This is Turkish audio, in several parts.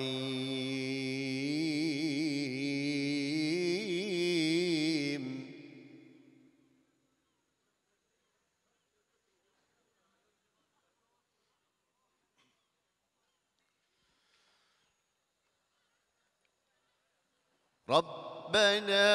الرحيم. ربنا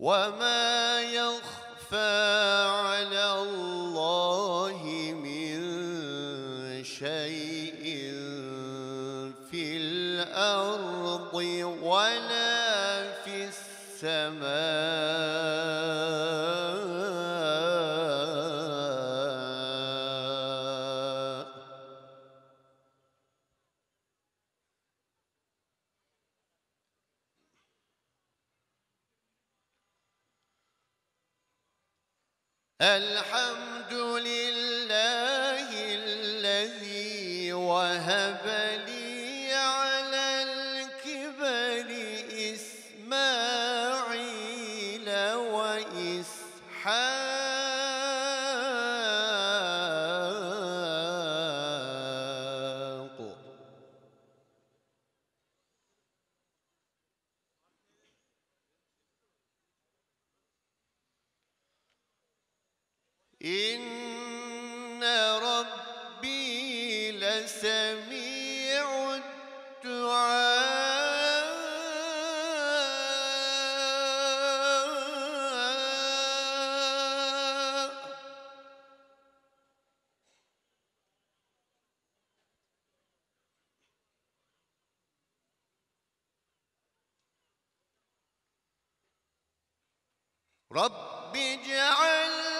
وما يخفى على الله من شيء في الأرض ولا في السماء رب اجعل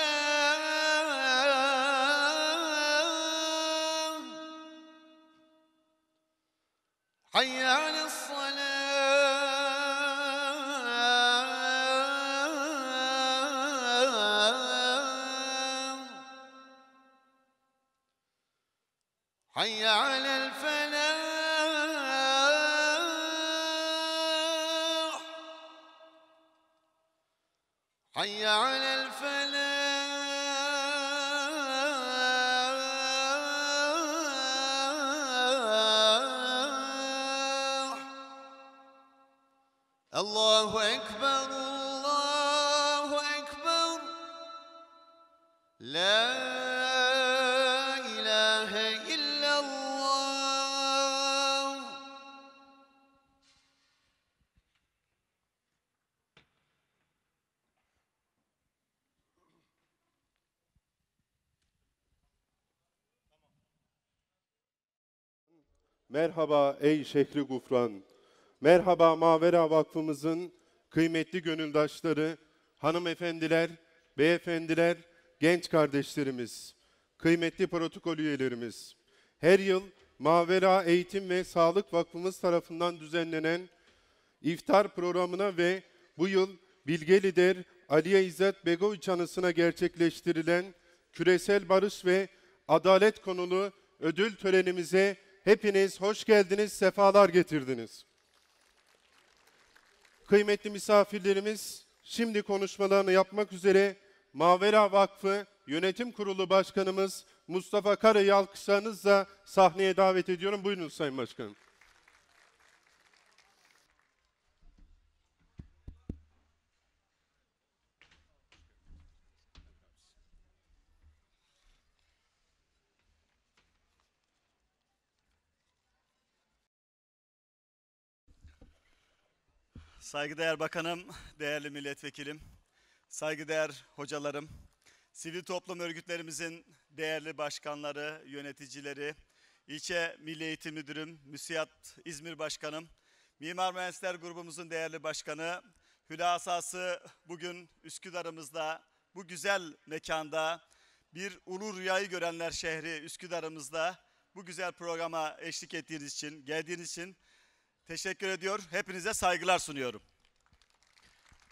ey şehri gufran. Merhaba Mavera Vakfımızın kıymetli gönüldaşları, hanımefendiler, beyefendiler, genç kardeşlerimiz, kıymetli protokol üyelerimiz. Her yıl Mavera Eğitim ve Sağlık Vakfımız tarafından düzenlenen iftar programına ve bu yıl Bilge Lider Aliye İzzet Begoviç anısına gerçekleştirilen küresel barış ve adalet konulu ödül törenimize hepiniz hoş geldiniz, sefalar getirdiniz. Kıymetli misafirlerimiz, şimdi konuşmalarını yapmak üzere Mavera Vakfı Yönetim Kurulu Başkanımız Mustafa Kara'yı alkışlarınızla sahneye davet ediyorum. Buyurun Sayın Başkanım. Saygıdeğer Bakanım, değerli milletvekilim, saygıdeğer hocalarım, sivil toplum örgütlerimizin değerli başkanları, yöneticileri, ilçe Milli Eğitim Müdürüm, MÜSİAD İzmir Başkanım, Mimar Mühendisler Grubumuzun değerli başkanı, hülasası bugün Üsküdar'ımızda, bu güzel mekanda, bir ulu rüyayı görenler şehri Üsküdar'ımızda bu güzel programa eşlik ettiğiniz için, geldiğiniz için Teşekkür ediyor. Hepinize saygılar sunuyorum.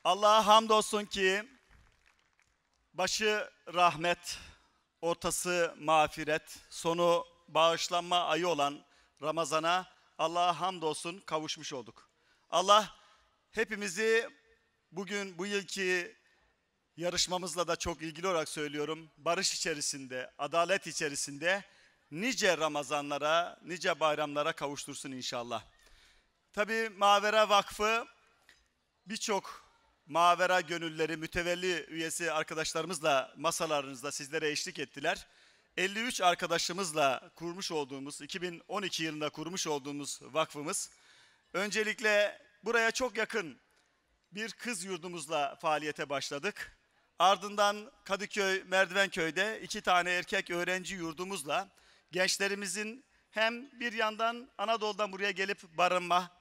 Allah'a hamdolsun ki başı rahmet, ortası mağfiret, sonu bağışlanma ayı olan Ramazan'a Allah'a hamdolsun kavuşmuş olduk. Allah hepimizi bugün bu yılki yarışmamızla da çok ilgili olarak söylüyorum. Barış içerisinde, adalet içerisinde nice Ramazanlara, nice bayramlara kavuştursun inşallah. Tabii Mavera Vakfı birçok Mavera gönülleri, mütevelli üyesi arkadaşlarımızla masalarınızda sizlere eşlik ettiler. 53 arkadaşımızla kurmuş olduğumuz, 2012 yılında kurmuş olduğumuz vakfımız öncelikle buraya çok yakın bir kız yurdumuzla faaliyete başladık. Ardından Kadıköy, Merdivenköy'de iki tane erkek öğrenci yurdumuzla gençlerimizin hem bir yandan Anadolu'dan buraya gelip barınma,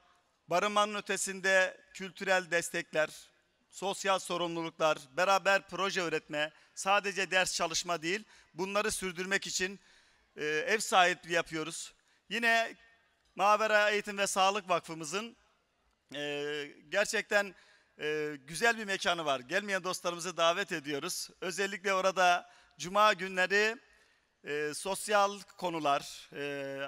barınmanın ötesinde kültürel destekler, sosyal sorumluluklar, beraber proje üretme, sadece ders çalışma değil, bunları sürdürmek için e, ev sahipliği yapıyoruz. Yine Mavera Eğitim ve Sağlık Vakfımızın e, gerçekten e, güzel bir mekanı var. Gelmeyen dostlarımızı davet ediyoruz. Özellikle orada cuma günleri e, sosyal konular, e,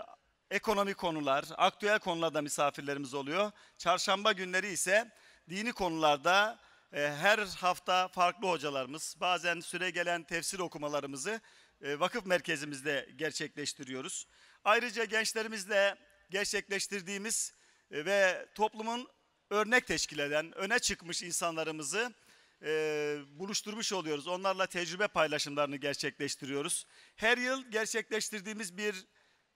ekonomik konular, aktüel konularda misafirlerimiz oluyor. Çarşamba günleri ise dini konularda e, her hafta farklı hocalarımız, bazen süre gelen tefsir okumalarımızı e, vakıf merkezimizde gerçekleştiriyoruz. Ayrıca gençlerimizle gerçekleştirdiğimiz e, ve toplumun örnek teşkil eden, öne çıkmış insanlarımızı e, buluşturmuş oluyoruz. Onlarla tecrübe paylaşımlarını gerçekleştiriyoruz. Her yıl gerçekleştirdiğimiz bir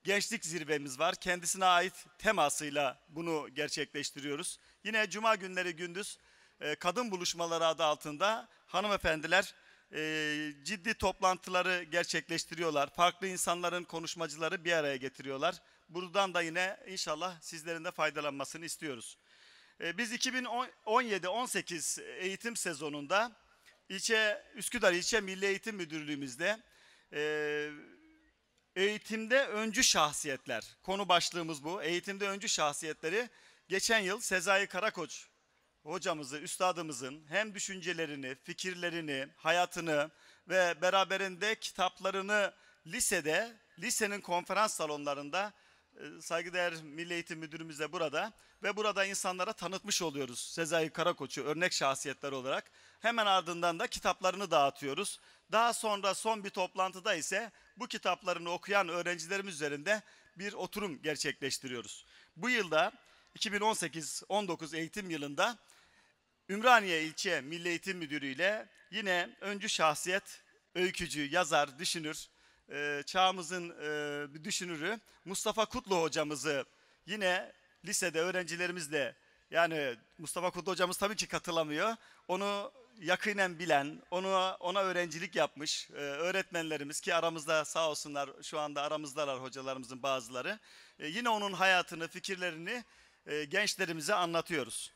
gençlik zirvemiz var. Kendisine ait temasıyla bunu gerçekleştiriyoruz. Yine cuma günleri gündüz e, kadın buluşmaları adı altında hanımefendiler e, ciddi toplantıları gerçekleştiriyorlar. Farklı insanların konuşmacıları bir araya getiriyorlar. Buradan da yine inşallah sizlerin de faydalanmasını istiyoruz. E, Biz 2017-18 eğitim sezonunda ilçe Üsküdar İlçe Milli Eğitim Müdürlüğümüzde eğitimde öncü şahsiyetler konu başlığımız bu. Eğitimde öncü şahsiyetleri geçen yıl Sezai Karakoç hocamızı, üstadımızın hem düşüncelerini, fikirlerini, hayatını ve beraberinde kitaplarını lisede, lisenin konferans salonlarında saygıdeğer Milli Eğitim Müdürümüz de burada ve burada insanlara tanıtmış oluyoruz Sezai Karakoç'u örnek şahsiyetler olarak. Hemen ardından da kitaplarını dağıtıyoruz. Daha sonra son bir toplantıda ise bu kitaplarını okuyan öğrencilerimiz üzerinde bir oturum gerçekleştiriyoruz. Bu yılda 2018-19 eğitim yılında Ümraniye İlçe Milli Eğitim Müdürü ile yine öncü şahsiyet, öykücü, yazar, düşünür, e, çağımızın e, bir düşünürü Mustafa Kutlu hocamızı yine lisede öğrencilerimizle yani Mustafa Kutlu hocamız tabii ki katılamıyor. Onu yakinen bilen, onu ona öğrencilik yapmış e, öğretmenlerimiz ki aramızda sağ olsunlar şu anda aramızdalar hocalarımızın bazıları. E, yine onun hayatını, fikirlerini e, gençlerimize anlatıyoruz.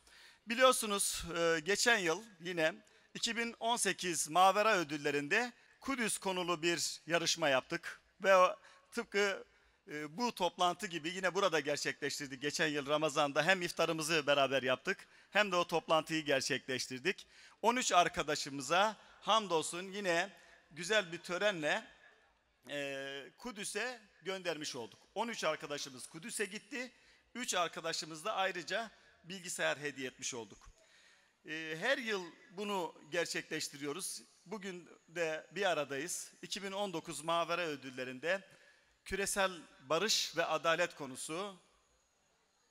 Biliyorsunuz e, geçen yıl yine 2018 Mavera ödüllerinde Kudüs konulu bir yarışma yaptık ve tıpkı e, bu toplantı gibi yine burada gerçekleştirdik. Geçen yıl Ramazan'da hem iftarımızı beraber yaptık hem de o toplantıyı gerçekleştirdik. 13 arkadaşımıza hamdolsun yine güzel bir törenle e, Kudüs'e göndermiş olduk. 13 arkadaşımız Kudüs'e gitti. 3 arkadaşımız da ayrıca bilgisayar hediye etmiş olduk. E, her yıl bunu gerçekleştiriyoruz. Bugün de bir aradayız. 2019 Mavera Ödülleri'nde küresel barış ve adalet konusu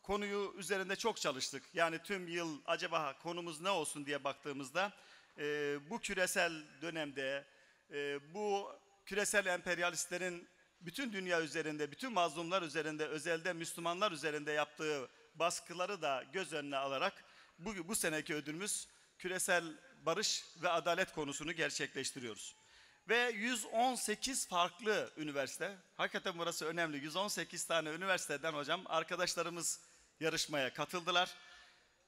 konuyu üzerinde çok çalıştık. Yani tüm yıl acaba konumuz ne olsun diye baktığımızda e, bu küresel dönemde e, bu küresel emperyalistlerin bütün dünya üzerinde, bütün mazlumlar üzerinde, özelde Müslümanlar üzerinde yaptığı baskıları da göz önüne alarak bu, bu seneki ödülümüz küresel barış ve adalet konusunu gerçekleştiriyoruz. Ve 118 farklı üniversite, hakikaten burası önemli, 118 tane üniversiteden hocam arkadaşlarımız yarışmaya katıldılar.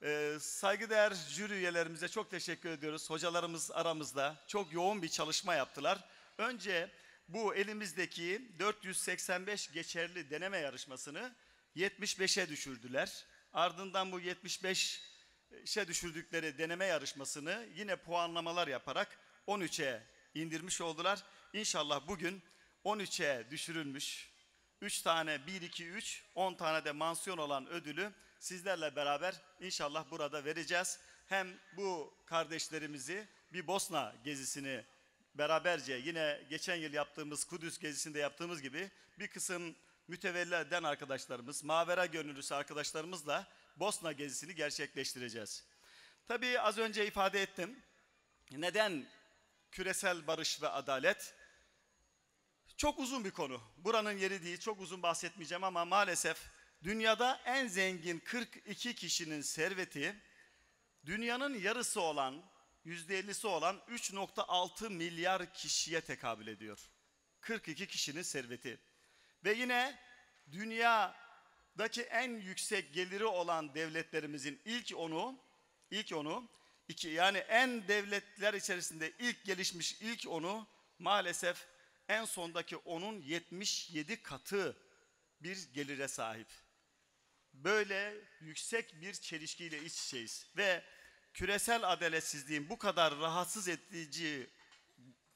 Ee, saygıdeğer jüri üyelerimize çok teşekkür ediyoruz. Hocalarımız aramızda çok yoğun bir çalışma yaptılar. Önce bu elimizdeki 485 geçerli deneme yarışmasını 75'e düşürdüler. Ardından bu 75'e düşürdükleri deneme yarışmasını yine puanlamalar yaparak 13'e indirmiş oldular. İnşallah bugün 13'e düşürülmüş 3 tane 1 2 3 10 tane de mansiyon olan ödülü sizlerle beraber inşallah burada vereceğiz. Hem bu kardeşlerimizi bir Bosna gezisini beraberce yine geçen yıl yaptığımız Kudüs gezisinde yaptığımız gibi bir kısım mütevelli eden arkadaşlarımız, Mavera gönüllüsü arkadaşlarımızla Bosna gezisini gerçekleştireceğiz. Tabii az önce ifade ettim. Neden küresel barış ve adalet? Çok uzun bir konu. Buranın yeri değil, çok uzun bahsetmeyeceğim ama maalesef dünyada en zengin 42 kişinin serveti dünyanın yarısı olan, %50'si olan 3.6 milyar kişiye tekabül ediyor. 42 kişinin serveti. Ve yine dünyadaki en yüksek geliri olan devletlerimizin ilk onu, ilk onu, iki yani en devletler içerisinde ilk gelişmiş ilk onu maalesef en sondaki onun 77 katı bir gelire sahip. Böyle yüksek bir çelişkiyle iç içeyiz ve küresel adaletsizliğin bu kadar rahatsız edici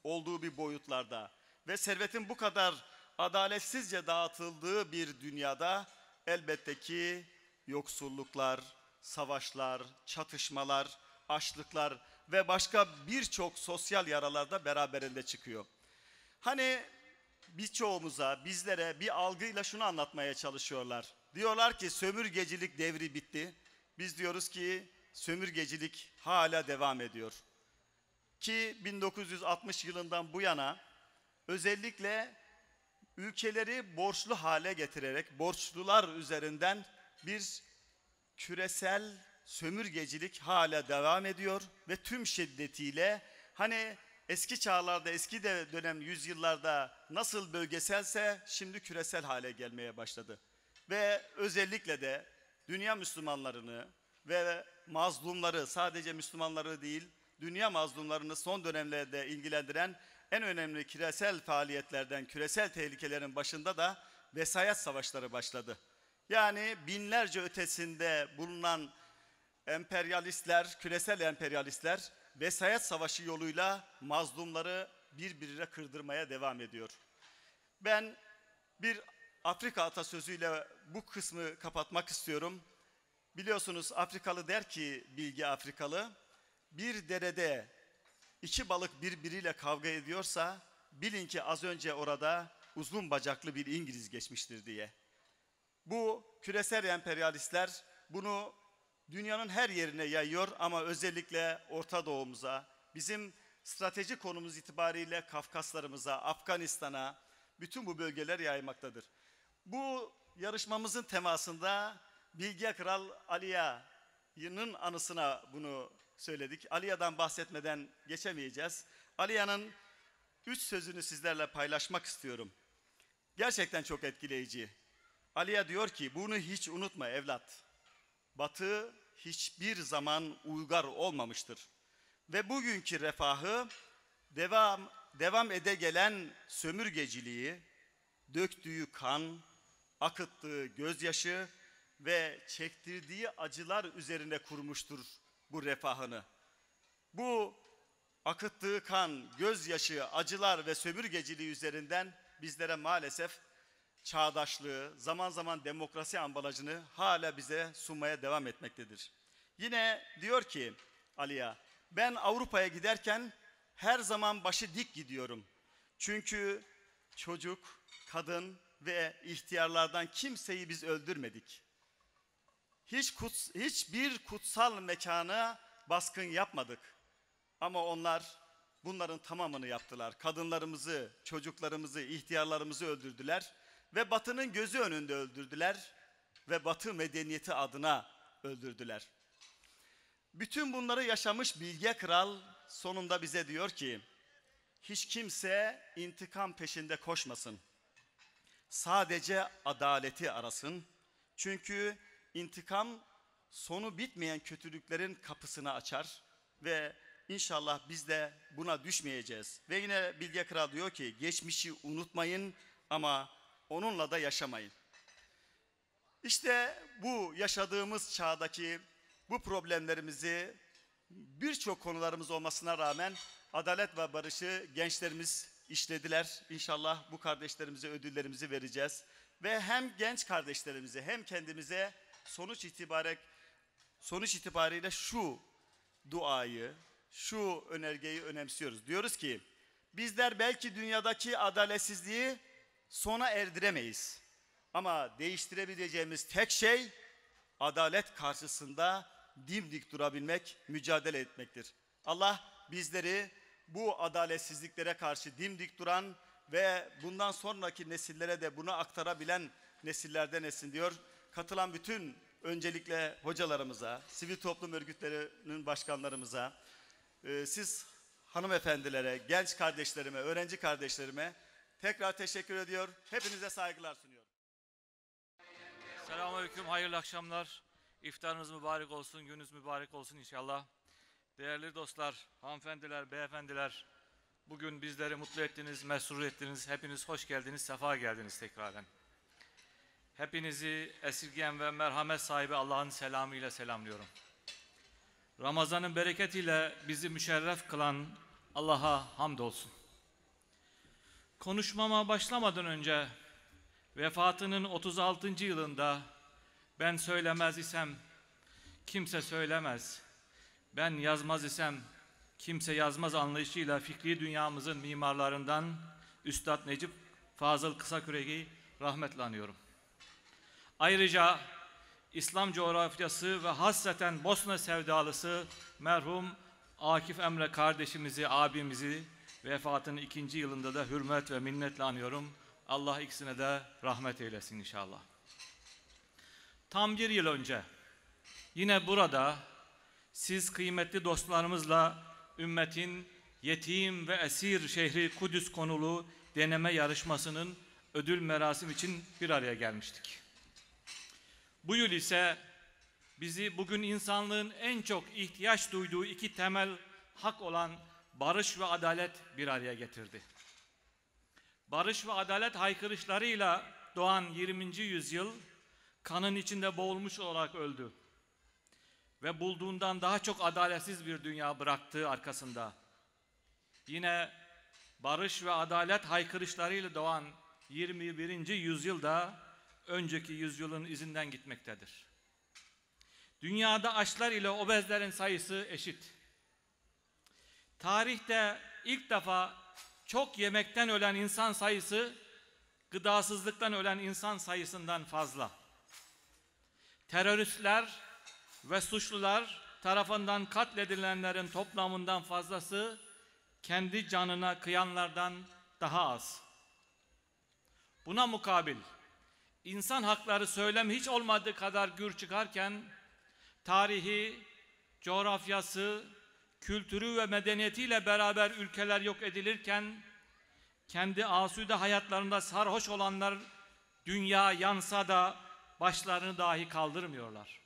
olduğu bir boyutlarda ve servetin bu kadar adaletsizce dağıtıldığı bir dünyada elbette ki yoksulluklar, savaşlar, çatışmalar, açlıklar ve başka birçok sosyal yaralar da beraberinde çıkıyor. Hani birçoğumuza, bizlere bir algıyla şunu anlatmaya çalışıyorlar. Diyorlar ki sömürgecilik devri bitti. Biz diyoruz ki sömürgecilik hala devam ediyor. Ki 1960 yılından bu yana özellikle ülkeleri borçlu hale getirerek borçlular üzerinden bir küresel sömürgecilik hala devam ediyor ve tüm şiddetiyle hani eski çağlarda eski de dönem yüzyıllarda nasıl bölgeselse şimdi küresel hale gelmeye başladı. Ve özellikle de dünya Müslümanlarını ve mazlumları sadece Müslümanları değil dünya mazlumlarını son dönemlerde ilgilendiren en önemli küresel faaliyetlerden, küresel tehlikelerin başında da vesayet savaşları başladı. Yani binlerce ötesinde bulunan emperyalistler, küresel emperyalistler vesayet savaşı yoluyla mazlumları birbirine kırdırmaya devam ediyor. Ben bir Afrika atasözüyle bu kısmı kapatmak istiyorum. Biliyorsunuz Afrikalı der ki bilgi Afrikalı, bir derede iki balık birbiriyle kavga ediyorsa bilin ki az önce orada uzun bacaklı bir İngiliz geçmiştir diye. Bu küresel emperyalistler bunu dünyanın her yerine yayıyor ama özellikle Orta Doğu'muza, bizim strateji konumuz itibariyle Kafkaslarımıza, Afganistan'a, bütün bu bölgeler yaymaktadır. Bu yarışmamızın temasında Bilge Kral Aliya'nın anısına bunu söyledik. Aliya'dan bahsetmeden geçemeyeceğiz. Aliya'nın üç sözünü sizlerle paylaşmak istiyorum. Gerçekten çok etkileyici. Aliya diyor ki bunu hiç unutma evlat. Batı hiçbir zaman uygar olmamıştır. Ve bugünkü refahı devam devam ede gelen sömürgeciliği, döktüğü kan, akıttığı gözyaşı ve çektirdiği acılar üzerine kurmuştur bu refahını. Bu akıttığı kan, gözyaşı, acılar ve sömürgeciliği üzerinden bizlere maalesef çağdaşlığı, zaman zaman demokrasi ambalajını hala bize sunmaya devam etmektedir. Yine diyor ki Aliya, ben Avrupa'ya giderken her zaman başı dik gidiyorum. Çünkü çocuk, kadın ve ihtiyarlardan kimseyi biz öldürmedik. Hiç kuts, hiçbir kutsal mekana baskın yapmadık. Ama onlar bunların tamamını yaptılar. Kadınlarımızı, çocuklarımızı, ihtiyarlarımızı öldürdüler ve Batı'nın gözü önünde öldürdüler ve Batı medeniyeti adına öldürdüler. Bütün bunları yaşamış Bilge Kral sonunda bize diyor ki hiç kimse intikam peşinde koşmasın. Sadece adaleti arasın. Çünkü intikam sonu bitmeyen kötülüklerin kapısını açar ve inşallah biz de buna düşmeyeceğiz. Ve yine Bilge Kral diyor ki geçmişi unutmayın ama onunla da yaşamayın. İşte bu yaşadığımız çağdaki bu problemlerimizi birçok konularımız olmasına rağmen adalet ve barışı gençlerimiz işlediler. İnşallah bu kardeşlerimize ödüllerimizi vereceğiz. Ve hem genç kardeşlerimize hem kendimize sonuç itibarek sonuç itibariyle şu duayı, şu önergeyi önemsiyoruz. Diyoruz ki bizler belki dünyadaki adaletsizliği sona erdiremeyiz. Ama değiştirebileceğimiz tek şey adalet karşısında dimdik durabilmek, mücadele etmektir. Allah bizleri bu adaletsizliklere karşı dimdik duran ve bundan sonraki nesillere de bunu aktarabilen nesillerden etsin diyor. Katılan bütün öncelikle hocalarımıza, sivil toplum örgütlerinin başkanlarımıza, e, siz hanımefendilere, genç kardeşlerime, öğrenci kardeşlerime Tekrar teşekkür ediyor. Hepinize saygılar sunuyorum. Selamünaleyküm, hayırlı akşamlar. İftarınız mübarek olsun, gününüz mübarek olsun inşallah. Değerli dostlar, hanımefendiler, beyefendiler, bugün bizleri mutlu ettiniz, mesrur ettiniz. Hepiniz hoş geldiniz, sefa geldiniz tekraren. Hepinizi esirgeyen ve merhamet sahibi Allah'ın selamıyla selamlıyorum. Ramazan'ın bereketiyle bizi müşerref kılan Allah'a hamdolsun. Konuşmama başlamadan önce vefatının 36. yılında ben söylemez isem kimse söylemez. Ben yazmaz isem kimse yazmaz anlayışıyla fikri dünyamızın mimarlarından Üstad Necip Fazıl Kısaküre'yi rahmetle anıyorum. Ayrıca İslam coğrafyası ve hasreten Bosna sevdalısı merhum Akif Emre kardeşimizi, abimizi vefatının ikinci yılında da hürmet ve minnetle anıyorum. Allah ikisine de rahmet eylesin inşallah. Tam bir yıl önce yine burada siz kıymetli dostlarımızla ümmetin yetim ve esir şehri Kudüs konulu deneme yarışmasının ödül merasim için bir araya gelmiştik. Bu yıl ise bizi bugün insanlığın en çok ihtiyaç duyduğu iki temel hak olan barış ve adalet bir araya getirdi. Barış ve adalet haykırışlarıyla doğan 20. yüzyıl kanın içinde boğulmuş olarak öldü. Ve bulduğundan daha çok adaletsiz bir dünya bıraktığı arkasında. Yine barış ve adalet haykırışlarıyla doğan 21. yüzyılda önceki yüzyılın izinden gitmektedir. Dünyada açlar ile obezlerin sayısı eşit. Tarihte ilk defa çok yemekten ölen insan sayısı gıdasızlıktan ölen insan sayısından fazla. Teröristler ve suçlular tarafından katledilenlerin toplamından fazlası kendi canına kıyanlardan daha az. Buna mukabil insan hakları söylemi hiç olmadığı kadar gür çıkarken tarihi, coğrafyası, kültürü ve medeniyetiyle beraber ülkeler yok edilirken kendi asude hayatlarında sarhoş olanlar dünya yansa da başlarını dahi kaldırmıyorlar.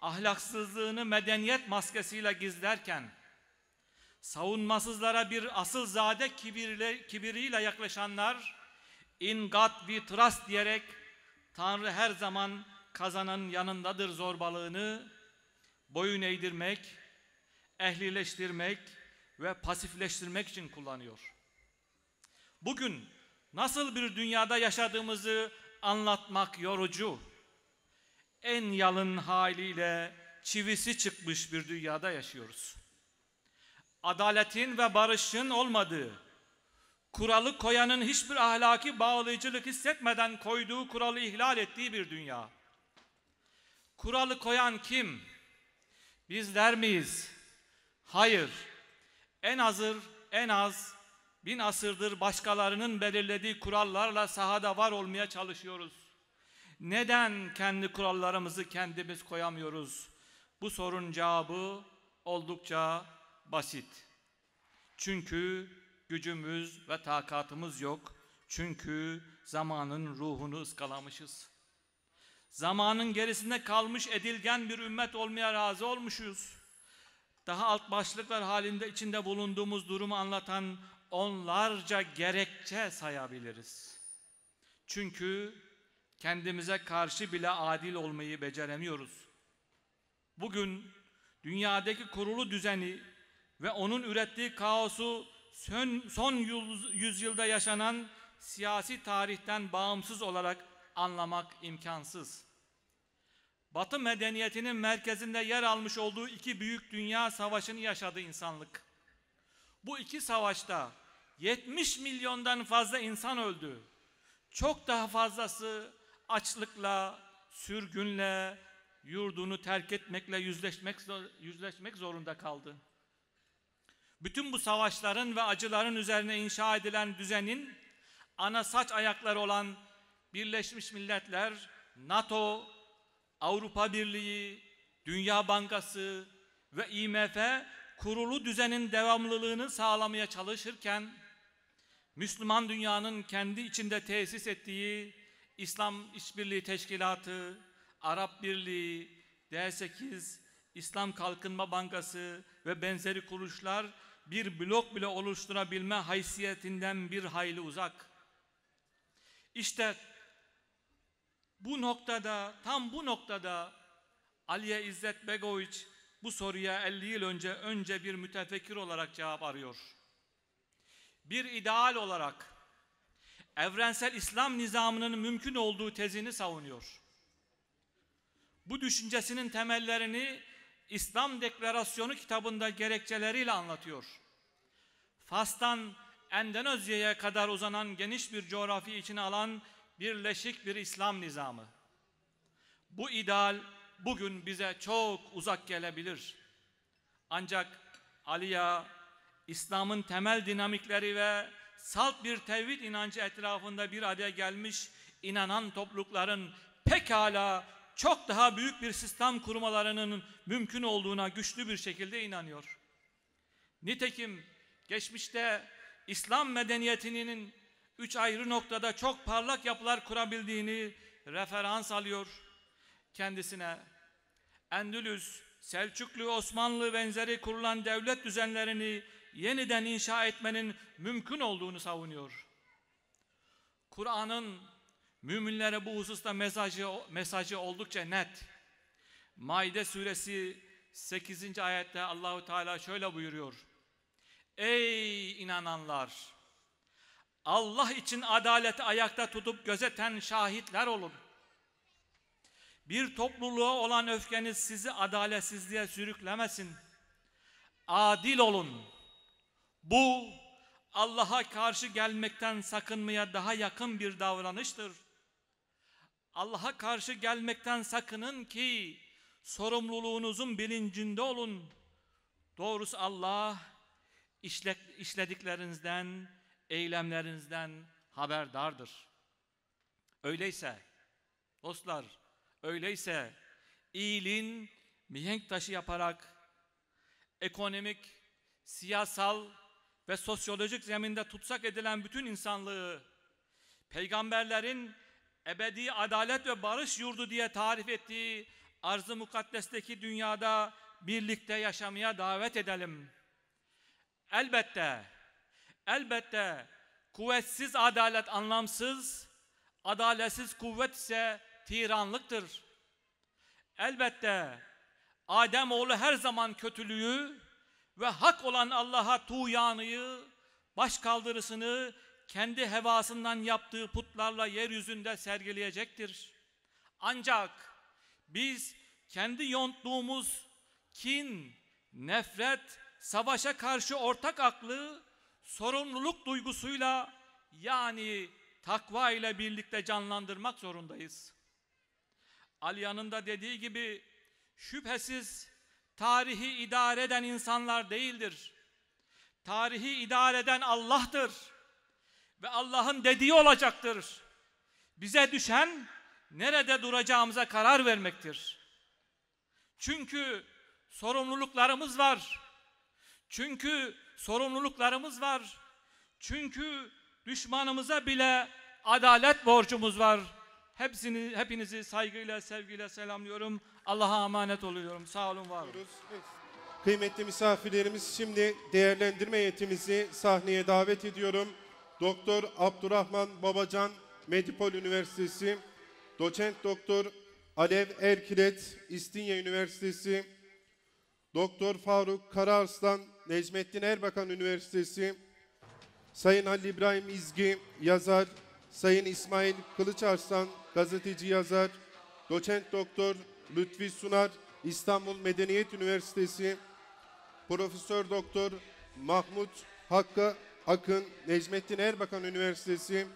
Ahlaksızlığını medeniyet maskesiyle gizlerken savunmasızlara bir asılzade kibirle, kibiriyle yaklaşanlar in God we trust diyerek Tanrı her zaman kazananın yanındadır zorbalığını boyun eğdirmek, ehlileştirmek ve pasifleştirmek için kullanıyor. Bugün nasıl bir dünyada yaşadığımızı anlatmak yorucu. En yalın haliyle çivisi çıkmış bir dünyada yaşıyoruz. Adaletin ve barışın olmadığı, kuralı koyanın hiçbir ahlaki bağlayıcılık hissetmeden koyduğu kuralı ihlal ettiği bir dünya. Kuralı koyan kim? Bizler miyiz? Hayır. En azır, en az bin asırdır başkalarının belirlediği kurallarla sahada var olmaya çalışıyoruz. Neden kendi kurallarımızı kendimiz koyamıyoruz? Bu sorunun cevabı oldukça basit. Çünkü gücümüz ve takatımız yok. Çünkü zamanın ruhunu ıskalamışız. Zamanın gerisinde kalmış edilgen bir ümmet olmaya razı olmuşuz. Daha alt başlıklar halinde içinde bulunduğumuz durumu anlatan onlarca gerekçe sayabiliriz. Çünkü kendimize karşı bile adil olmayı beceremiyoruz. Bugün dünyadaki kurulu düzeni ve onun ürettiği kaosu son, son yüzyılda yaşanan siyasi tarihten bağımsız olarak anlamak imkansız. Batı medeniyetinin merkezinde yer almış olduğu iki büyük dünya savaşını yaşadı insanlık. Bu iki savaşta 70 milyondan fazla insan öldü. Çok daha fazlası açlıkla, sürgünle, yurdunu terk etmekle yüzleşmek, yüzleşmek zorunda kaldı. Bütün bu savaşların ve acıların üzerine inşa edilen düzenin ana saç ayakları olan Birleşmiş Milletler, NATO, Avrupa Birliği, Dünya Bankası ve IMF kurulu düzenin devamlılığını sağlamaya çalışırken Müslüman dünyanın kendi içinde tesis ettiği İslam İşbirliği Teşkilatı, Arap Birliği, D8, İslam Kalkınma Bankası ve benzeri kuruluşlar bir blok bile oluşturabilme haysiyetinden bir hayli uzak. İşte bu noktada, tam bu noktada Aliye İzzet Begoviç bu soruya 50 yıl önce önce bir mütefekkir olarak cevap arıyor. Bir ideal olarak evrensel İslam nizamının mümkün olduğu tezini savunuyor. Bu düşüncesinin temellerini İslam Deklarasyonu kitabında gerekçeleriyle anlatıyor. Fas'tan Endonezya'ya kadar uzanan geniş bir coğrafya içine alan birleşik bir İslam nizamı. Bu ideal bugün bize çok uzak gelebilir. Ancak Aliya, İslam'ın temel dinamikleri ve salt bir tevhid inancı etrafında bir araya gelmiş inanan toplulukların pekala çok daha büyük bir sistem kurmalarının mümkün olduğuna güçlü bir şekilde inanıyor. Nitekim geçmişte İslam medeniyetinin üç ayrı noktada çok parlak yapılar kurabildiğini referans alıyor. Kendisine Endülüs, Selçuklu, Osmanlı benzeri kurulan devlet düzenlerini yeniden inşa etmenin mümkün olduğunu savunuyor. Kur'an'ın müminlere bu hususta mesajı, mesajı oldukça net. Maide suresi 8. ayette Allahu Teala şöyle buyuruyor. Ey inananlar! Allah için adaleti ayakta tutup gözeten şahitler olun. Bir topluluğa olan öfkeniz sizi adaletsizliğe sürüklemesin. Adil olun. Bu Allah'a karşı gelmekten sakınmaya daha yakın bir davranıştır. Allah'a karşı gelmekten sakının ki sorumluluğunuzun bilincinde olun. Doğrusu Allah işle, işlediklerinizden, eylemlerinizden haberdardır. Öyleyse dostlar, öyleyse iyiliğin mihenk taşı yaparak ekonomik, siyasal ve sosyolojik zeminde tutsak edilen bütün insanlığı peygamberlerin ebedi adalet ve barış yurdu diye tarif ettiği arz-ı mukaddesteki dünyada birlikte yaşamaya davet edelim. Elbette, elbette kuvvetsiz adalet anlamsız, adaletsiz kuvvet ise tiranlıktır. Elbette Adem oğlu her zaman kötülüğü ve hak olan Allah'a tuğyanıyı, baş kaldırısını kendi hevasından yaptığı putlarla yeryüzünde sergileyecektir. Ancak biz kendi yonttuğumuz kin, nefret, savaşa karşı ortak aklı sorumluluk duygusuyla yani takva ile birlikte canlandırmak zorundayız. Aliyan'ın da dediği gibi şüphesiz tarihi idare eden insanlar değildir. Tarihi idare eden Allah'tır. Ve Allah'ın dediği olacaktır. Bize düşen nerede duracağımıza karar vermektir. Çünkü sorumluluklarımız var. Çünkü sorumluluklarımız var. Çünkü düşmanımıza bile adalet borcumuz var. Hepsini, hepinizi saygıyla, sevgiyle selamlıyorum. Allah'a emanet oluyorum. Sağ olun, var olun. Kıymetli misafirlerimiz şimdi değerlendirme heyetimizi sahneye davet ediyorum. Doktor Abdurrahman Babacan Medipol Üniversitesi, Doçent Doktor Alev Erkilet İstinye Üniversitesi, Doktor Faruk Karaarslan Necmettin Erbakan Üniversitesi, Sayın Halil İbrahim İzgi yazar, Sayın İsmail Kılıçarslan gazeteci yazar, Doçent Doktor Lütfi Sunar İstanbul Medeniyet Üniversitesi, Profesör Doktor Mahmut Hakkı Akın Necmettin Erbakan Üniversitesi,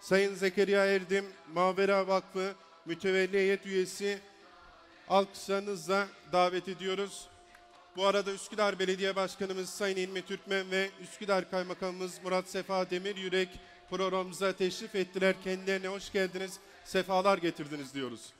Sayın Zekeriya Erdim Mavera Vakfı Mütevelli Heyet Üyesi alkışlarınızla davet ediyoruz. Bu arada Üsküdar Belediye Başkanımız Sayın İlmi Türkmen ve Üsküdar Kaymakamımız Murat Sefa Demir Yürek programımıza teşrif ettiler. Kendilerine hoş geldiniz, sefalar getirdiniz diyoruz.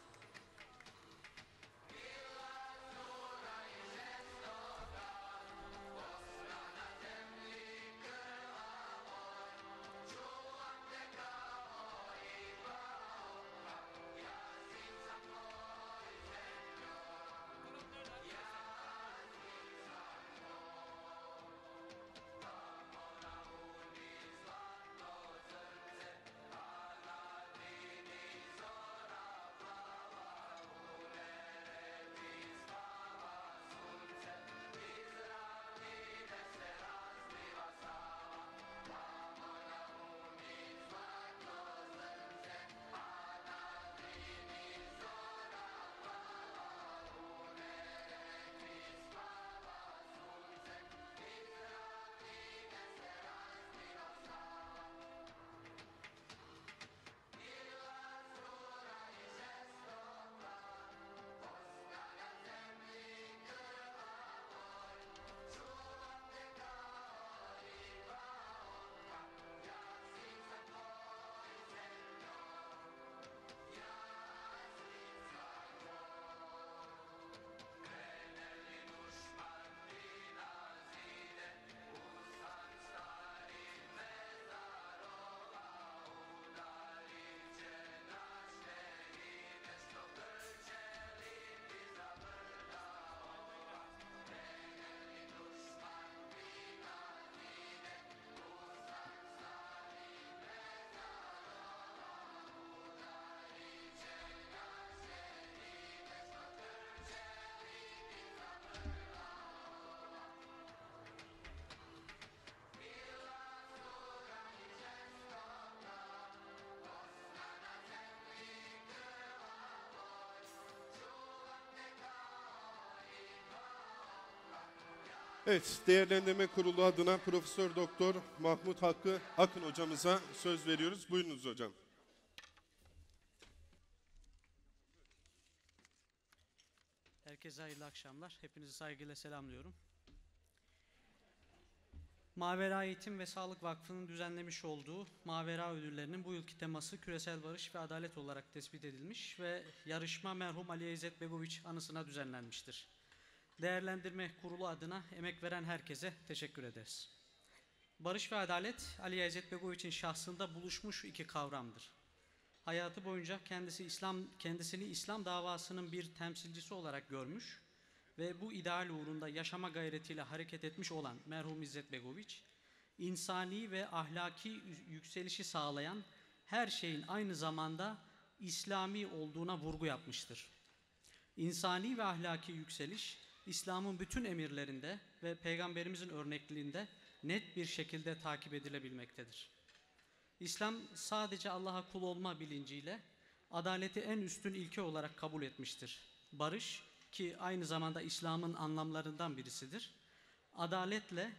Evet, değerlendirme kurulu adına Profesör Doktor Mahmut Hakkı Akın hocamıza söz veriyoruz. Buyurunuz hocam. Herkese hayırlı akşamlar. Hepinizi saygıyla selamlıyorum. Mavera Eğitim ve Sağlık Vakfı'nın düzenlemiş olduğu Mavera ödüllerinin bu yılki teması küresel barış ve adalet olarak tespit edilmiş ve yarışma merhum Ali İzzet Begoviç anısına düzenlenmiştir. Değerlendirme kurulu adına emek veren herkese teşekkür ederiz. Barış ve adalet Ali İzzet Begoviç'in şahsında buluşmuş iki kavramdır. Hayatı boyunca kendisi İslam kendisini İslam davasının bir temsilcisi olarak görmüş ve bu ideal uğrunda yaşama gayretiyle hareket etmiş olan merhum İzzet Begoviç, insani ve ahlaki yü- yükselişi sağlayan her şeyin aynı zamanda İslami olduğuna vurgu yapmıştır. İnsani ve ahlaki yükseliş, İslam'ın bütün emirlerinde ve Peygamberimizin örnekliğinde net bir şekilde takip edilebilmektedir. İslam sadece Allah'a kul olma bilinciyle adaleti en üstün ilke olarak kabul etmiştir. Barış ki aynı zamanda İslam'ın anlamlarından birisidir. Adaletle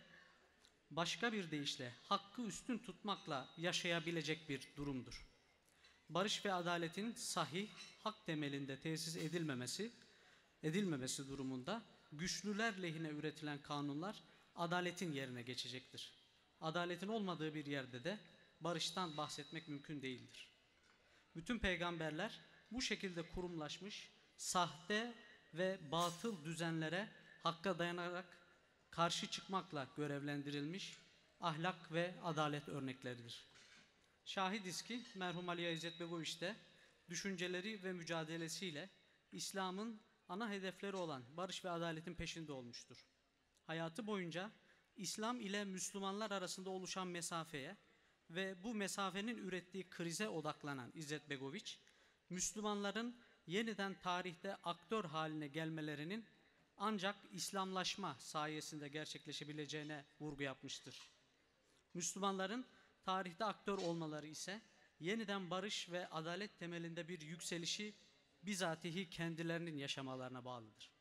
başka bir deyişle hakkı üstün tutmakla yaşayabilecek bir durumdur. Barış ve adaletin sahih, hak temelinde tesis edilmemesi, edilmemesi durumunda güçlüler lehine üretilen kanunlar adaletin yerine geçecektir. Adaletin olmadığı bir yerde de barıştan bahsetmek mümkün değildir. Bütün peygamberler bu şekilde kurumlaşmış, sahte ve batıl düzenlere hakka dayanarak karşı çıkmakla görevlendirilmiş ahlak ve adalet örnekleridir. Şahidiz ki merhum Ali İzzet Begoviç de düşünceleri ve mücadelesiyle İslam'ın ana hedefleri olan barış ve adaletin peşinde olmuştur. Hayatı boyunca İslam ile Müslümanlar arasında oluşan mesafeye ve bu mesafenin ürettiği krize odaklanan İzzet Begoviç, Müslümanların yeniden tarihte aktör haline gelmelerinin ancak İslamlaşma sayesinde gerçekleşebileceğine vurgu yapmıştır. Müslümanların tarihte aktör olmaları ise yeniden barış ve adalet temelinde bir yükselişi bizatihi kendilerinin yaşamalarına bağlıdır.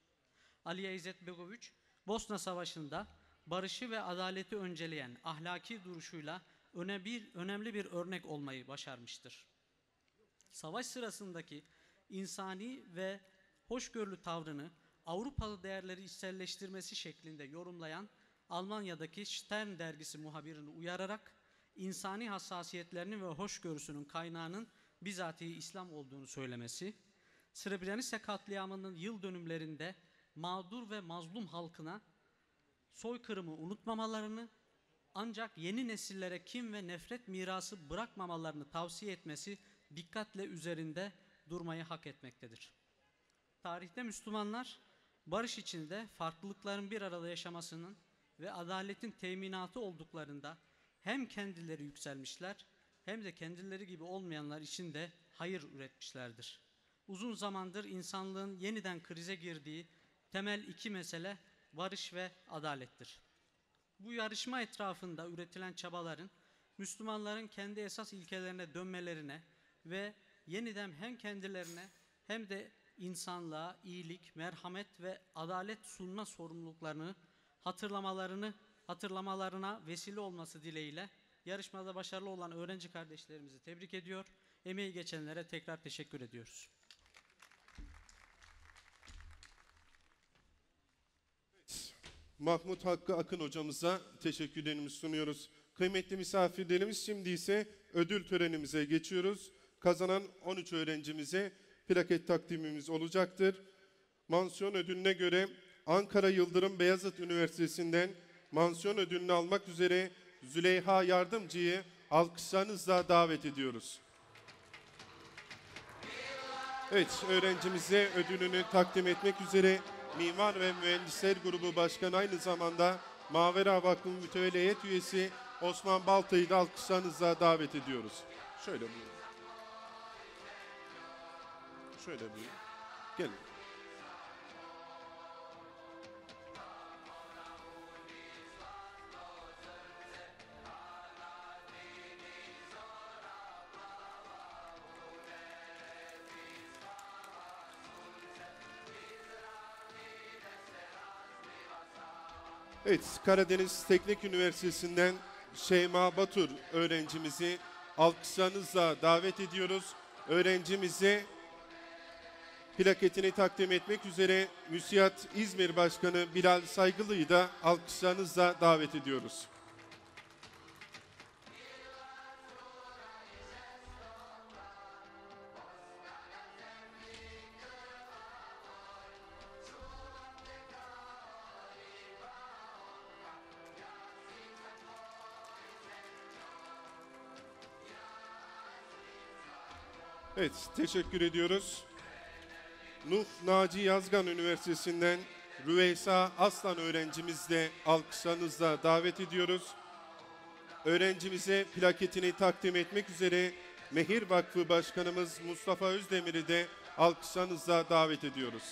Ali İzzet Begoviç, Bosna Savaşı'nda barışı ve adaleti önceleyen ahlaki duruşuyla öne bir, önemli bir örnek olmayı başarmıştır. Savaş sırasındaki insani ve hoşgörülü tavrını Avrupalı değerleri içselleştirmesi şeklinde yorumlayan Almanya'daki Stern dergisi muhabirini uyararak insani hassasiyetlerinin ve hoşgörüsünün kaynağının bizatihi İslam olduğunu söylemesi, Srebrenica katliamının yıl dönümlerinde mağdur ve mazlum halkına soykırımı unutmamalarını ancak yeni nesillere kim ve nefret mirası bırakmamalarını tavsiye etmesi dikkatle üzerinde durmayı hak etmektedir. Tarihte Müslümanlar barış içinde farklılıkların bir arada yaşamasının ve adaletin teminatı olduklarında hem kendileri yükselmişler hem de kendileri gibi olmayanlar için de hayır üretmişlerdir. Uzun zamandır insanlığın yeniden krize girdiği temel iki mesele barış ve adalettir. Bu yarışma etrafında üretilen çabaların Müslümanların kendi esas ilkelerine dönmelerine ve yeniden hem kendilerine hem de insanlığa iyilik, merhamet ve adalet sunma sorumluluklarını hatırlamalarını hatırlamalarına vesile olması dileğiyle yarışmada başarılı olan öğrenci kardeşlerimizi tebrik ediyor. Emeği geçenlere tekrar teşekkür ediyoruz. Mahmut Hakkı Akın hocamıza teşekkürlerimizi sunuyoruz. Kıymetli misafirlerimiz şimdi ise ödül törenimize geçiyoruz. Kazanan 13 öğrencimize plaket takdimimiz olacaktır. Mansiyon ödülüne göre Ankara Yıldırım Beyazıt Üniversitesi'nden mansiyon ödülünü almak üzere Züleyha Yardımcı'yı alkışlarınızla davet ediyoruz. Evet, öğrencimize ödülünü takdim etmek üzere Mimar ve Mühendisler Grubu Başkanı aynı zamanda Mavera Vakfı Mütevelliyet Üyesi Osman Balta'yı da alkışlarınızla davet ediyoruz. Şöyle buyurun. Şöyle buyurun. Gelin. Evet, Karadeniz Teknik Üniversitesi'nden Şeyma Batur öğrencimizi alkışlarınızla davet ediyoruz. Öğrencimize plaketini takdim etmek üzere Müsiyat İzmir Başkanı Bilal Saygılı'yı da alkışlarınızla davet ediyoruz. Teşekkür ediyoruz. Nuh Naci Yazgan Üniversitesi'nden Rüveysa Aslan öğrencimizle alkışlarınızla davet ediyoruz. Öğrencimize plaketini takdim etmek üzere Mehir Vakfı Başkanımız Mustafa Özdemir'i de alkışlarınızla davet ediyoruz.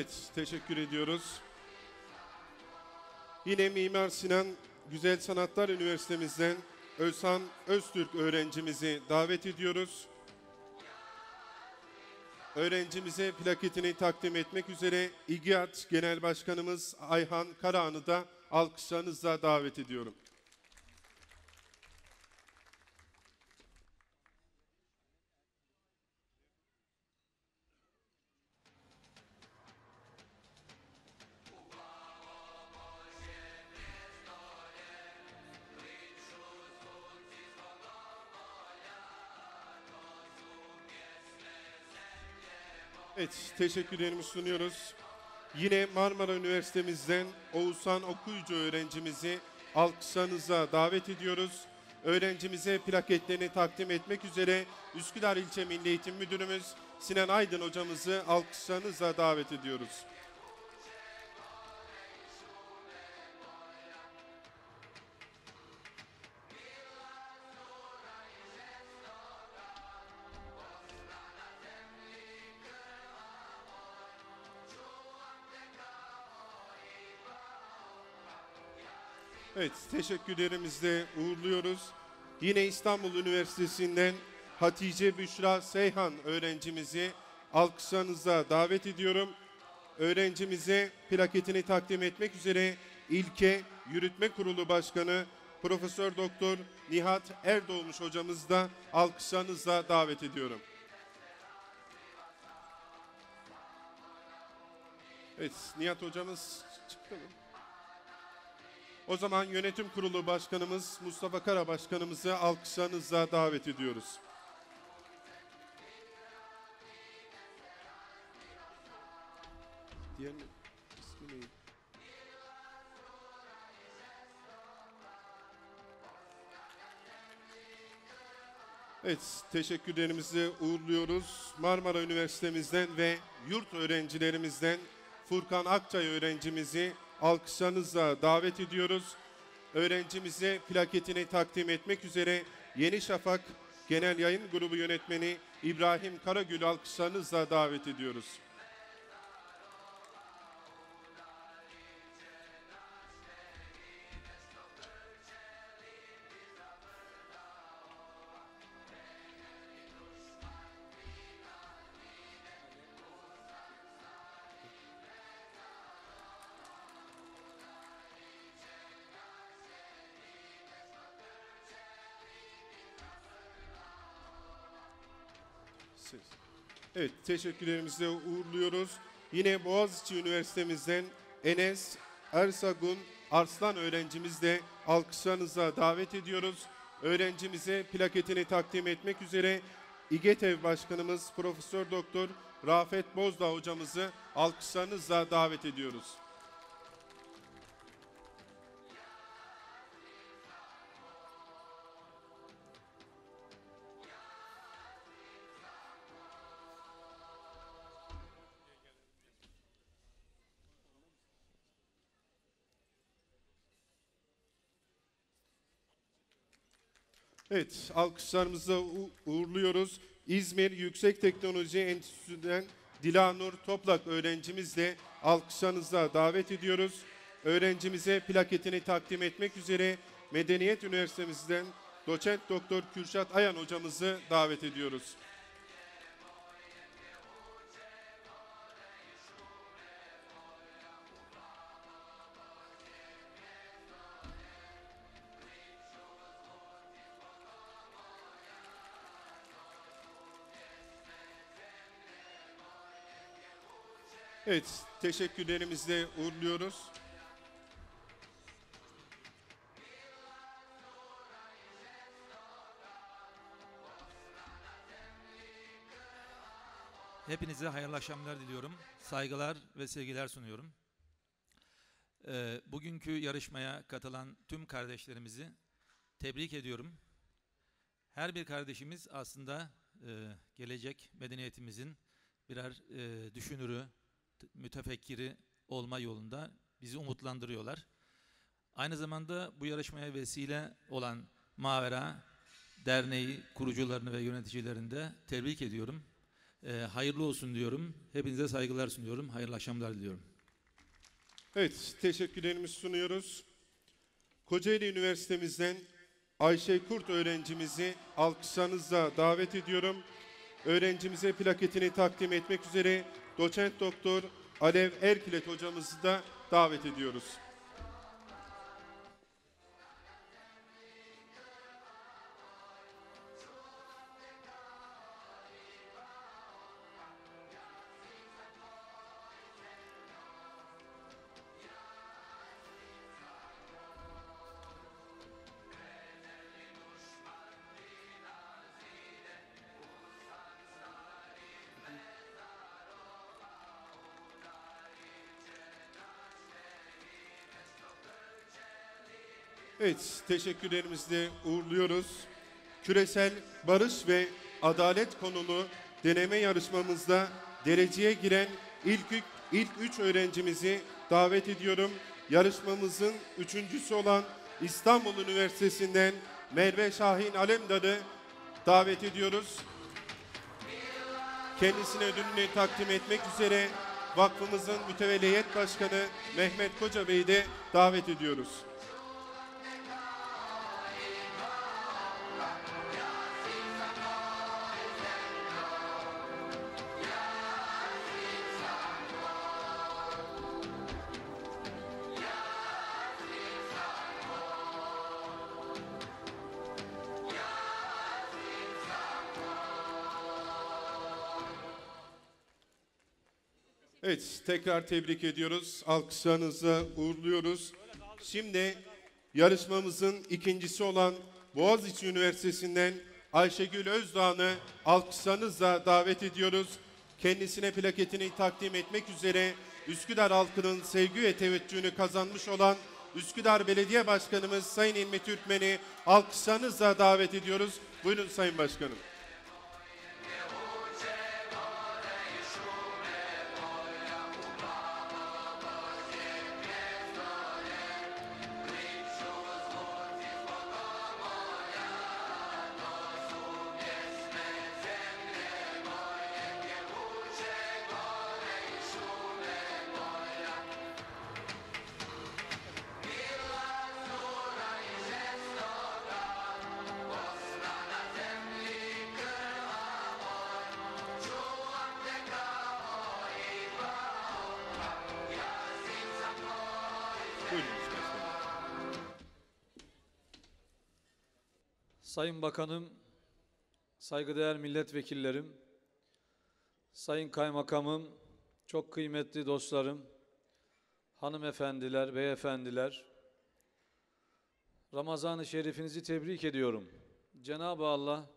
Evet, teşekkür ediyoruz. Yine Mimar Sinan Güzel Sanatlar Üniversitemizden Özhan Öztürk öğrencimizi davet ediyoruz. Öğrencimize plaketini takdim etmek üzere İGİAD Genel Başkanımız Ayhan Karahan'ı da alkışlarınızla davet ediyorum. Evet, teşekkürlerimi sunuyoruz. Yine Marmara Üniversitemizden Oğuzhan Okuyucu öğrencimizi alkışlarınıza davet ediyoruz. Öğrencimize plaketlerini takdim etmek üzere Üsküdar İlçe Milli Eğitim Müdürümüz Sinan Aydın hocamızı alkışlarınıza davet ediyoruz. Evet, teşekkürlerimizle uğurluyoruz. Yine İstanbul Üniversitesi'nden Hatice Büşra Seyhan öğrencimizi alkışlarınıza davet ediyorum. Öğrencimize plaketini takdim etmek üzere İlke Yürütme Kurulu Başkanı Profesör Doktor Nihat Erdoğmuş hocamızı da alkışlarınızla davet ediyorum. Evet, Nihat hocamız çıktı mı? O zaman yönetim kurulu başkanımız Mustafa Kara başkanımızı alkışlarınızla davet ediyoruz. Diğerinin ismi neydi? Evet, teşekkürlerimizi uğurluyoruz. Marmara Üniversitemizden ve yurt öğrencilerimizden Furkan Akçay öğrencimizi alkışlarınızla davet ediyoruz. Öğrencimize plaketini takdim etmek üzere Yeni Şafak Genel Yayın Grubu Yönetmeni İbrahim Karagül alkışlarınızla davet ediyoruz. Evet, teşekkürlerimizi uğurluyoruz. Yine Boğaziçi Üniversitemizden Enes Ersagun Arslan öğrencimiz de alkışlarınıza davet ediyoruz. Öğrencimize plaketini takdim etmek üzere İGETEV Başkanımız Profesör Doktor Rafet Bozdağ hocamızı alkışlarınızla davet ediyoruz. Evet, alkışlarımızla uğurluyoruz. İzmir Yüksek Teknoloji Enstitüsü'nden Dilanur Toplak öğrencimizle alkışlarınızla davet ediyoruz. Öğrencimize plaketini takdim etmek üzere Medeniyet Üniversitemizden doçent doktor Kürşat Ayan hocamızı davet ediyoruz. Evet, teşekkürlerimizle uğurluyoruz. Hepinize hayırlı akşamlar diliyorum. Saygılar ve sevgiler sunuyorum. Ee, bugünkü yarışmaya katılan tüm kardeşlerimizi tebrik ediyorum. Her bir kardeşimiz aslında e, gelecek medeniyetimizin birer e, düşünürü, mütefekkiri olma yolunda bizi umutlandırıyorlar. Aynı zamanda bu yarışmaya vesile olan Mavera Derneği kurucularını ve yöneticilerini de tebrik ediyorum. Ee, hayırlı olsun diyorum. Hepinize saygılar sunuyorum. Hayırlı akşamlar diliyorum. Evet, teşekkürlerimizi sunuyoruz. Kocaeli Üniversitemizden Ayşe Kurt öğrencimizi alkışlarınızla davet ediyorum. Öğrencimize plaketini takdim etmek üzere doçent doktor Alev Erkilet hocamızı da davet ediyoruz. Evet, teşekkürlerimizle uğurluyoruz. Küresel barış ve adalet konulu deneme yarışmamızda dereceye giren ilk, ilk üç öğrencimizi davet ediyorum. Yarışmamızın üçüncüsü olan İstanbul Üniversitesi'nden Merve Şahin Alemdar'ı davet ediyoruz. Kendisine ödülünü takdim etmek üzere vakfımızın mütevelliyet başkanı Mehmet Koca Bey'i de davet ediyoruz. Tekrar tebrik ediyoruz. Alkışlarınızla uğurluyoruz. Şimdi yarışmamızın ikincisi olan Boğaziçi Üniversitesi'nden Ayşegül Özdağ'ını alkışlarınızla davet ediyoruz. Kendisine plaketini takdim etmek üzere Üsküdar halkının sevgi ve teveccühünü kazanmış olan Üsküdar Belediye Başkanımız Sayın İlmi Türkmen'i alkışlarınızla davet ediyoruz. Buyurun Sayın Başkanım. Sayın Bakanım, saygıdeğer milletvekillerim, Sayın Kaymakamım, çok kıymetli dostlarım, hanımefendiler, beyefendiler, Ramazan-ı Şerifinizi tebrik ediyorum. Cenab-ı Allah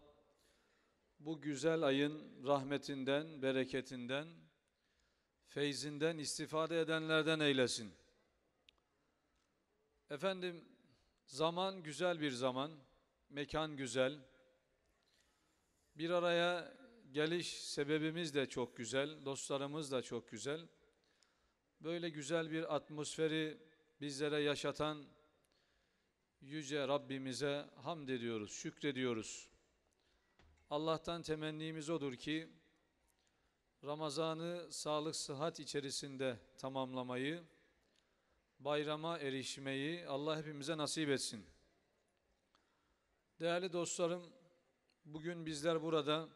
bu güzel ayın rahmetinden, bereketinden, feyzinden istifade edenlerden eylesin. Efendim, zaman güzel bir zaman, mekan güzel. Bir araya geliş sebebimiz de çok güzel, dostlarımız da çok güzel. Böyle güzel bir atmosferi bizlere yaşatan Yüce Rabbimize hamd ediyoruz, şükrediyoruz. Allah'tan temennimiz odur ki Ramazan'ı sağlık sıhhat içerisinde tamamlamayı, bayrama erişmeyi Allah hepimize nasip etsin. Değerli dostlarım, bugün bizler burada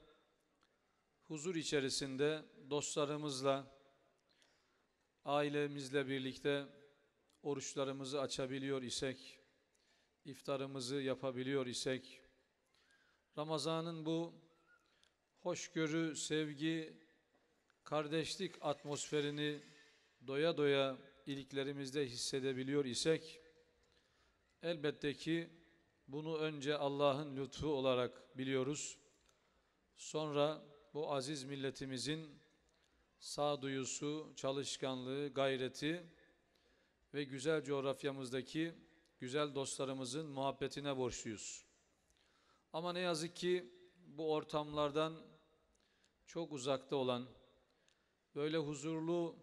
huzur içerisinde dostlarımızla, ailemizle birlikte oruçlarımızı açabiliyor isek, iftarımızı yapabiliyor isek, Ramazan'ın bu hoşgörü, sevgi, kardeşlik atmosferini doya doya iliklerimizde hissedebiliyor isek, elbette ki bunu önce Allah'ın lütfu olarak biliyoruz. Sonra bu aziz milletimizin sağduyusu, çalışkanlığı, gayreti ve güzel coğrafyamızdaki güzel dostlarımızın muhabbetine borçluyuz. Ama ne yazık ki bu ortamlardan çok uzakta olan, böyle huzurlu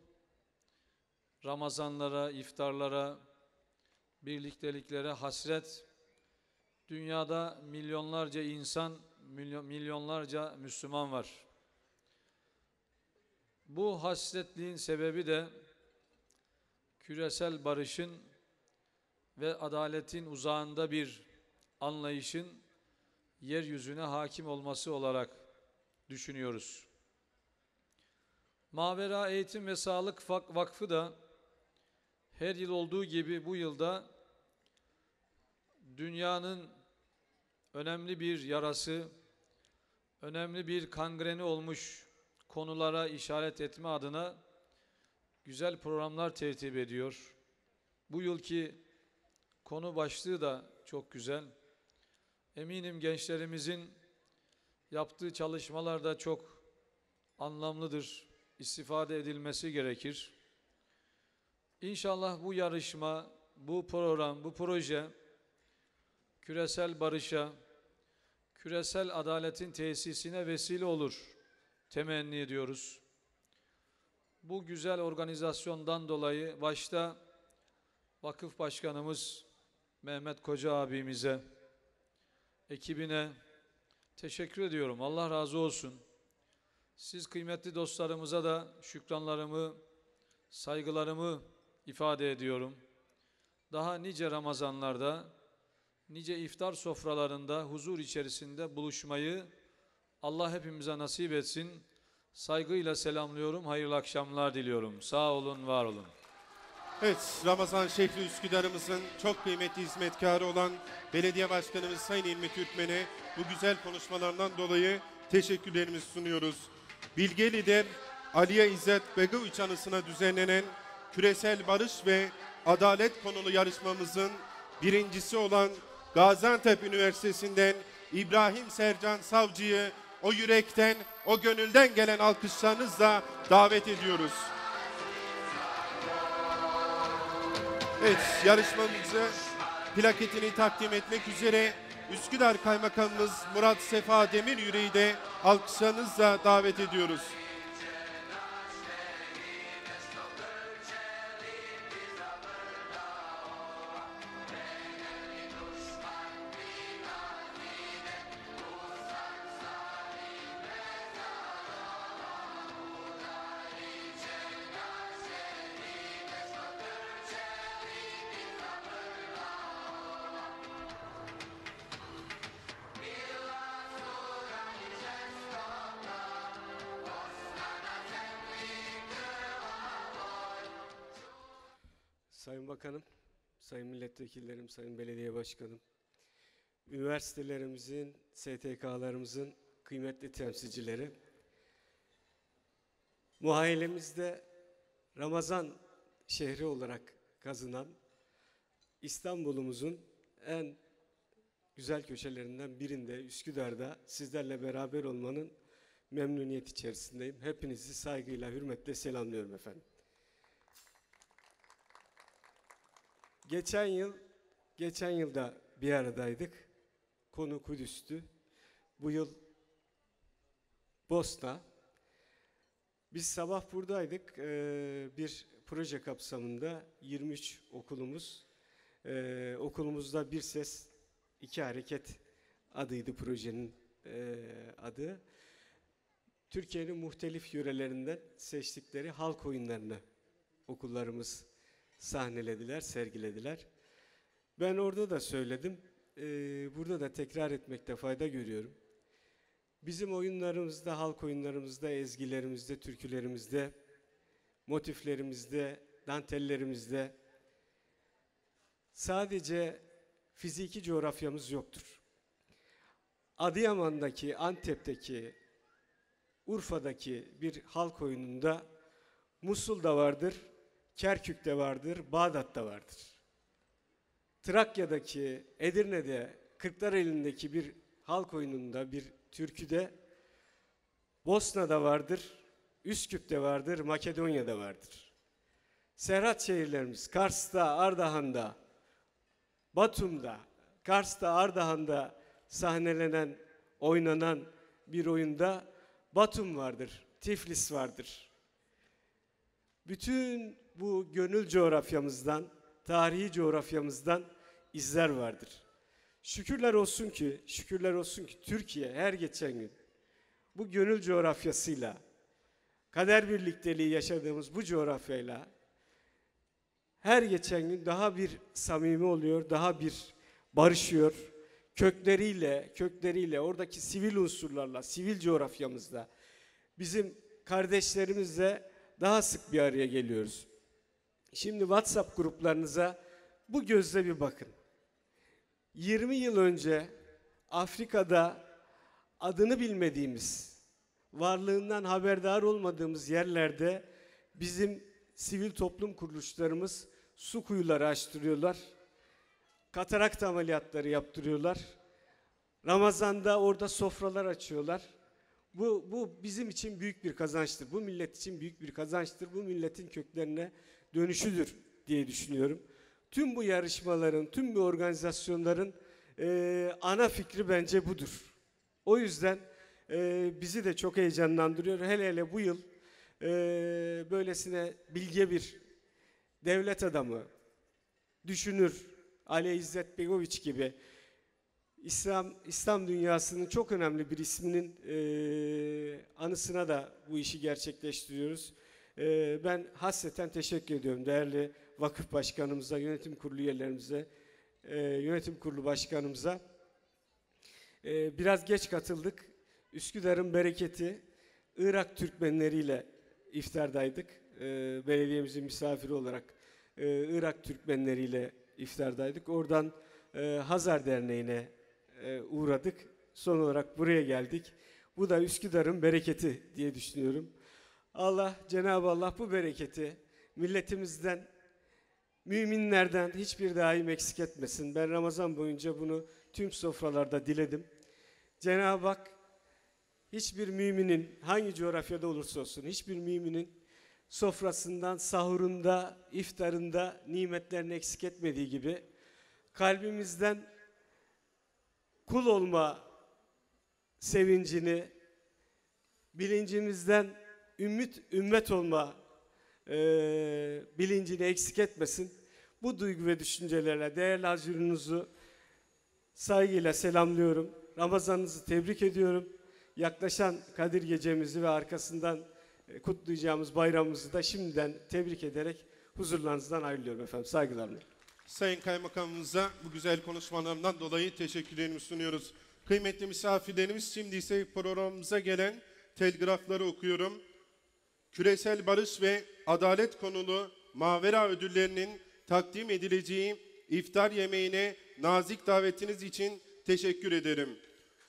Ramazanlara, iftarlara, birlikteliklere hasret, dünyada milyonlarca insan, milyon, milyonlarca Müslüman var. Bu hasretliğin sebebi de küresel barışın ve adaletin uzağında bir anlayışın yeryüzüne hakim olması olarak düşünüyoruz. Mavera Eğitim ve Sağlık Vak- Vakfı da her yıl olduğu gibi bu yılda dünyanın önemli bir yarası, önemli bir kangreni olmuş konulara işaret etme adına güzel programlar tertip ediyor. Bu yılki konu başlığı da çok güzel. Eminim gençlerimizin yaptığı çalışmalar da çok anlamlıdır. istifade edilmesi gerekir. İnşallah bu yarışma, bu program, bu proje küresel barışa, küresel adaletin tesisine vesile olur temenni ediyoruz. Bu güzel organizasyondan dolayı başta vakıf başkanımız Mehmet Koca abimize, ekibine teşekkür ediyorum. Allah razı olsun. Siz kıymetli dostlarımıza da şükranlarımı, saygılarımı ifade ediyorum. Daha nice Ramazanlarda, nice iftar sofralarında huzur içerisinde buluşmayı Allah hepimize nasip etsin. Saygıyla selamlıyorum. Hayırlı akşamlar diliyorum. Sağ olun, var olun. Evet, Ramazan şehri Üsküdar'ımızın çok kıymetli hizmetkarı olan Belediye Başkanımız Sayın İlmi Türkmen'e bu güzel konuşmalarından dolayı teşekkürlerimizi sunuyoruz. Bilge lider Aliye İzzet Begoviç anısına düzenlenen küresel barış ve adalet konulu yarışmamızın birincisi olan Gaziantep Üniversitesi'nden İbrahim Sercan Savcı'yı o yürekten, o gönülden gelen alkışlarınızla davet ediyoruz. Evet, yarışmamızı plaketini takdim etmek üzere Üsküdar Kaymakamımız Murat Sefa Demir Yüreği de alkışlarınızla davet ediyoruz. Sayın Bakanım, Sayın Milletvekillerim, Sayın Belediye Başkanım, üniversitelerimizin, STK'larımızın kıymetli temsilcileri, muhayilemizde Ramazan şehri olarak kazınan İstanbul'umuzun en güzel köşelerinden birinde Üsküdar'da sizlerle beraber olmanın memnuniyet içerisindeyim. Hepinizi saygıyla, hürmetle selamlıyorum efendim. Geçen yıl, geçen yılda bir aradaydık. Konu Kudüs'tü. Bu yıl Bosna. Biz sabah buradaydık. Ee, bir proje kapsamında 23 okulumuz Ee, okulumuzda bir ses, iki hareket adıydı projenin e, adı. Türkiye'nin muhtelif yörelerinden seçtikleri halk oyunlarını okullarımız sahnelediler, sergilediler. Ben orada da söyledim, ee, burada da tekrar etmekte fayda görüyorum. Bizim oyunlarımızda, halk oyunlarımızda, ezgilerimizde, türkülerimizde, motiflerimizde, dantellerimizde sadece fiziki coğrafyamız yoktur. Adıyaman'daki, Antep'teki, Urfa'daki bir halk oyununda Musul'da vardır, Kerkük'te vardır, Bağdat'ta vardır. Trakya'daki, Edirne'de, Kırklareli'ndeki bir halk oyununda, bir türküde Bosna'da vardır, Üsküp'te vardır, Makedonya'da vardır. Serhat şehirlerimiz Kars'ta, Ardahan'da, Batum'da, Kars'ta, Ardahan'da sahnelenen, oynanan bir oyunda Batum vardır, Tiflis vardır. Bütün bu gönül coğrafyamızdan, tarihi coğrafyamızdan izler vardır. Şükürler olsun ki, şükürler olsun ki Türkiye her geçen gün bu gönül coğrafyasıyla, kader birlikteliği yaşadığımız bu coğrafyayla her geçen gün daha bir samimi oluyor, daha bir barışıyor. Kökleriyle, kökleriyle, oradaki sivil unsurlarla, sivil coğrafyamızda bizim kardeşlerimizle daha sık bir araya geliyoruz. Şimdi WhatsApp gruplarınıza bu gözle bir bakın. 20 yıl önce Afrika'da adını bilmediğimiz, varlığından haberdar olmadığımız yerlerde bizim sivil toplum kuruluşlarımız su kuyuları açtırıyorlar. Katarakt ameliyatları yaptırıyorlar. Ramazan'da orada sofralar açıyorlar. Bu, bu bizim için büyük bir kazançtır. Bu millet için büyük bir kazançtır. Bu milletin köklerine dönüşüdür diye düşünüyorum. Tüm bu yarışmaların, tüm bu organizasyonların eee, ana fikri bence budur. O yüzden eee, bizi de çok heyecanlandırıyor. Hele hele bu yıl eee, böylesine bilge bir devlet adamı, düşünür Ali İzzet Begoviç gibi İslam İslam dünyasının çok önemli bir isminin eee, anısına da bu işi gerçekleştiriyoruz. Eee, ben hasreten teşekkür ediyorum değerli vakıf başkanımıza, yönetim kurulu üyelerimize, eee, yönetim kurulu başkanımıza. Eee, biraz geç katıldık. Üsküdar'ın bereketi Irak Türkmenleriyle iftardaydık. Eee, belediyemizin misafiri olarak Irak Türkmenleriyle iftardaydık. Oradan Hazar Derneği'ne uğradık. Son olarak buraya geldik. Bu da Üsküdar'ın bereketi diye düşünüyorum. Allah, Cenab-ı Allah bu bereketi milletimizden, müminlerden hiçbir daim eksik etmesin. Ben Ramazan boyunca bunu tüm sofralarda diledim. Cenab-ı Hak hiçbir müminin hangi coğrafyada olursa olsun hiçbir müminin sofrasından, sahurunda, iftarında nimetlerini eksik etmediği gibi kalbimizden kul olma sevincini, bilincimizden ümmet, ümmet olma eee, bilincini eksik etmesin. Bu duygu ve düşüncelerle değerli hazurunuzu saygıyla selamlıyorum. Ramazanınızı tebrik ediyorum. Yaklaşan Kadir gecemizi ve arkasından e, kutlayacağımız bayramımızı da şimdiden tebrik ederek huzurlarınızdan ayrılıyorum efendim. Saygılarımla. Sayın Kaymakamımıza bu güzel konuşmalarından dolayı teşekkürlerimi sunuyoruz. Kıymetli misafirlerimiz şimdi ise programımıza gelen telgrafları okuyorum. Küresel barış ve adalet konulu Mavera ödüllerinin takdim edileceği iftar yemeğine nazik davetiniz için teşekkür ederim.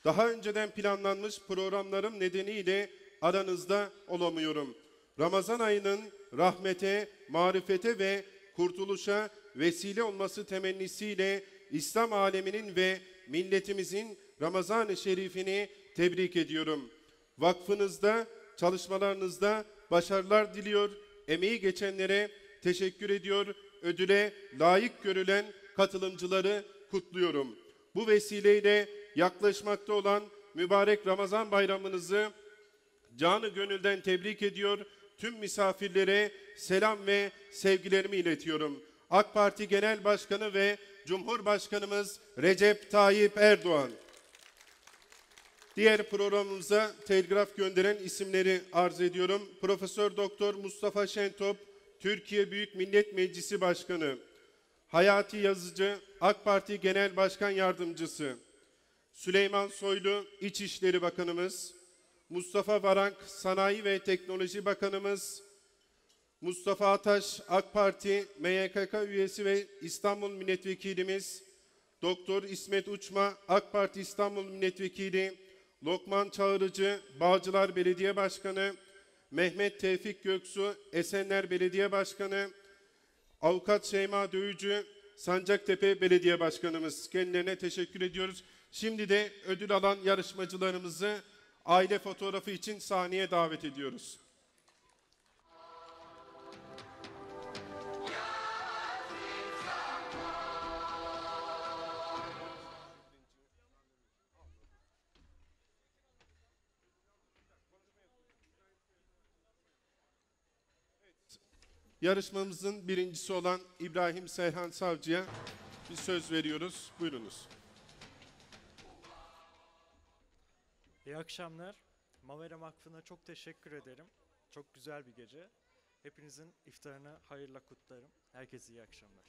Daha önceden planlanmış programlarım nedeniyle aranızda olamıyorum. Ramazan ayının rahmete, marifete ve kurtuluşa vesile olması temennisiyle İslam aleminin ve milletimizin Ramazan-ı Şerifini tebrik ediyorum. Vakfınızda, çalışmalarınızda başarılar diliyor, emeği geçenlere teşekkür ediyor, ödüle layık görülen katılımcıları kutluyorum. Bu vesileyle yaklaşmakta olan mübarek Ramazan bayramınızı canı gönülden tebrik ediyor. Tüm misafirlere selam ve sevgilerimi iletiyorum. AK Parti Genel Başkanı ve Cumhurbaşkanımız Recep Tayyip Erdoğan. Diğer programımıza telgraf gönderen isimleri arz ediyorum. Profesör Doktor Mustafa Şentop, Türkiye Büyük Millet Meclisi Başkanı. Hayati Yazıcı, AK Parti Genel Başkan Yardımcısı. Süleyman Soylu, İçişleri Bakanımız. Mustafa Varank, Sanayi ve Teknoloji Bakanımız. Mustafa Ataş, AK Parti MYKK üyesi ve İstanbul Milletvekilimiz. Doktor İsmet Uçma, AK Parti İstanbul Milletvekili. Lokman Çağrıcı, Bağcılar Belediye Başkanı. Mehmet Tevfik Göksu, Esenler Belediye Başkanı. Avukat Şeyma Dövücü, Sancaktepe Belediye Başkanımız. Kendilerine teşekkür ediyoruz. Şimdi de ödül alan yarışmacılarımızı aile fotoğrafı için sahneye davet ediyoruz. Yarışmamızın birincisi olan İbrahim Seyhan Savcı'ya bir söz veriyoruz. Buyurunuz. İyi akşamlar. Mavera Vakfı'na çok teşekkür ederim. Çok güzel bir gece. Hepinizin iftarını hayırla kutlarım. Herkese iyi akşamlar.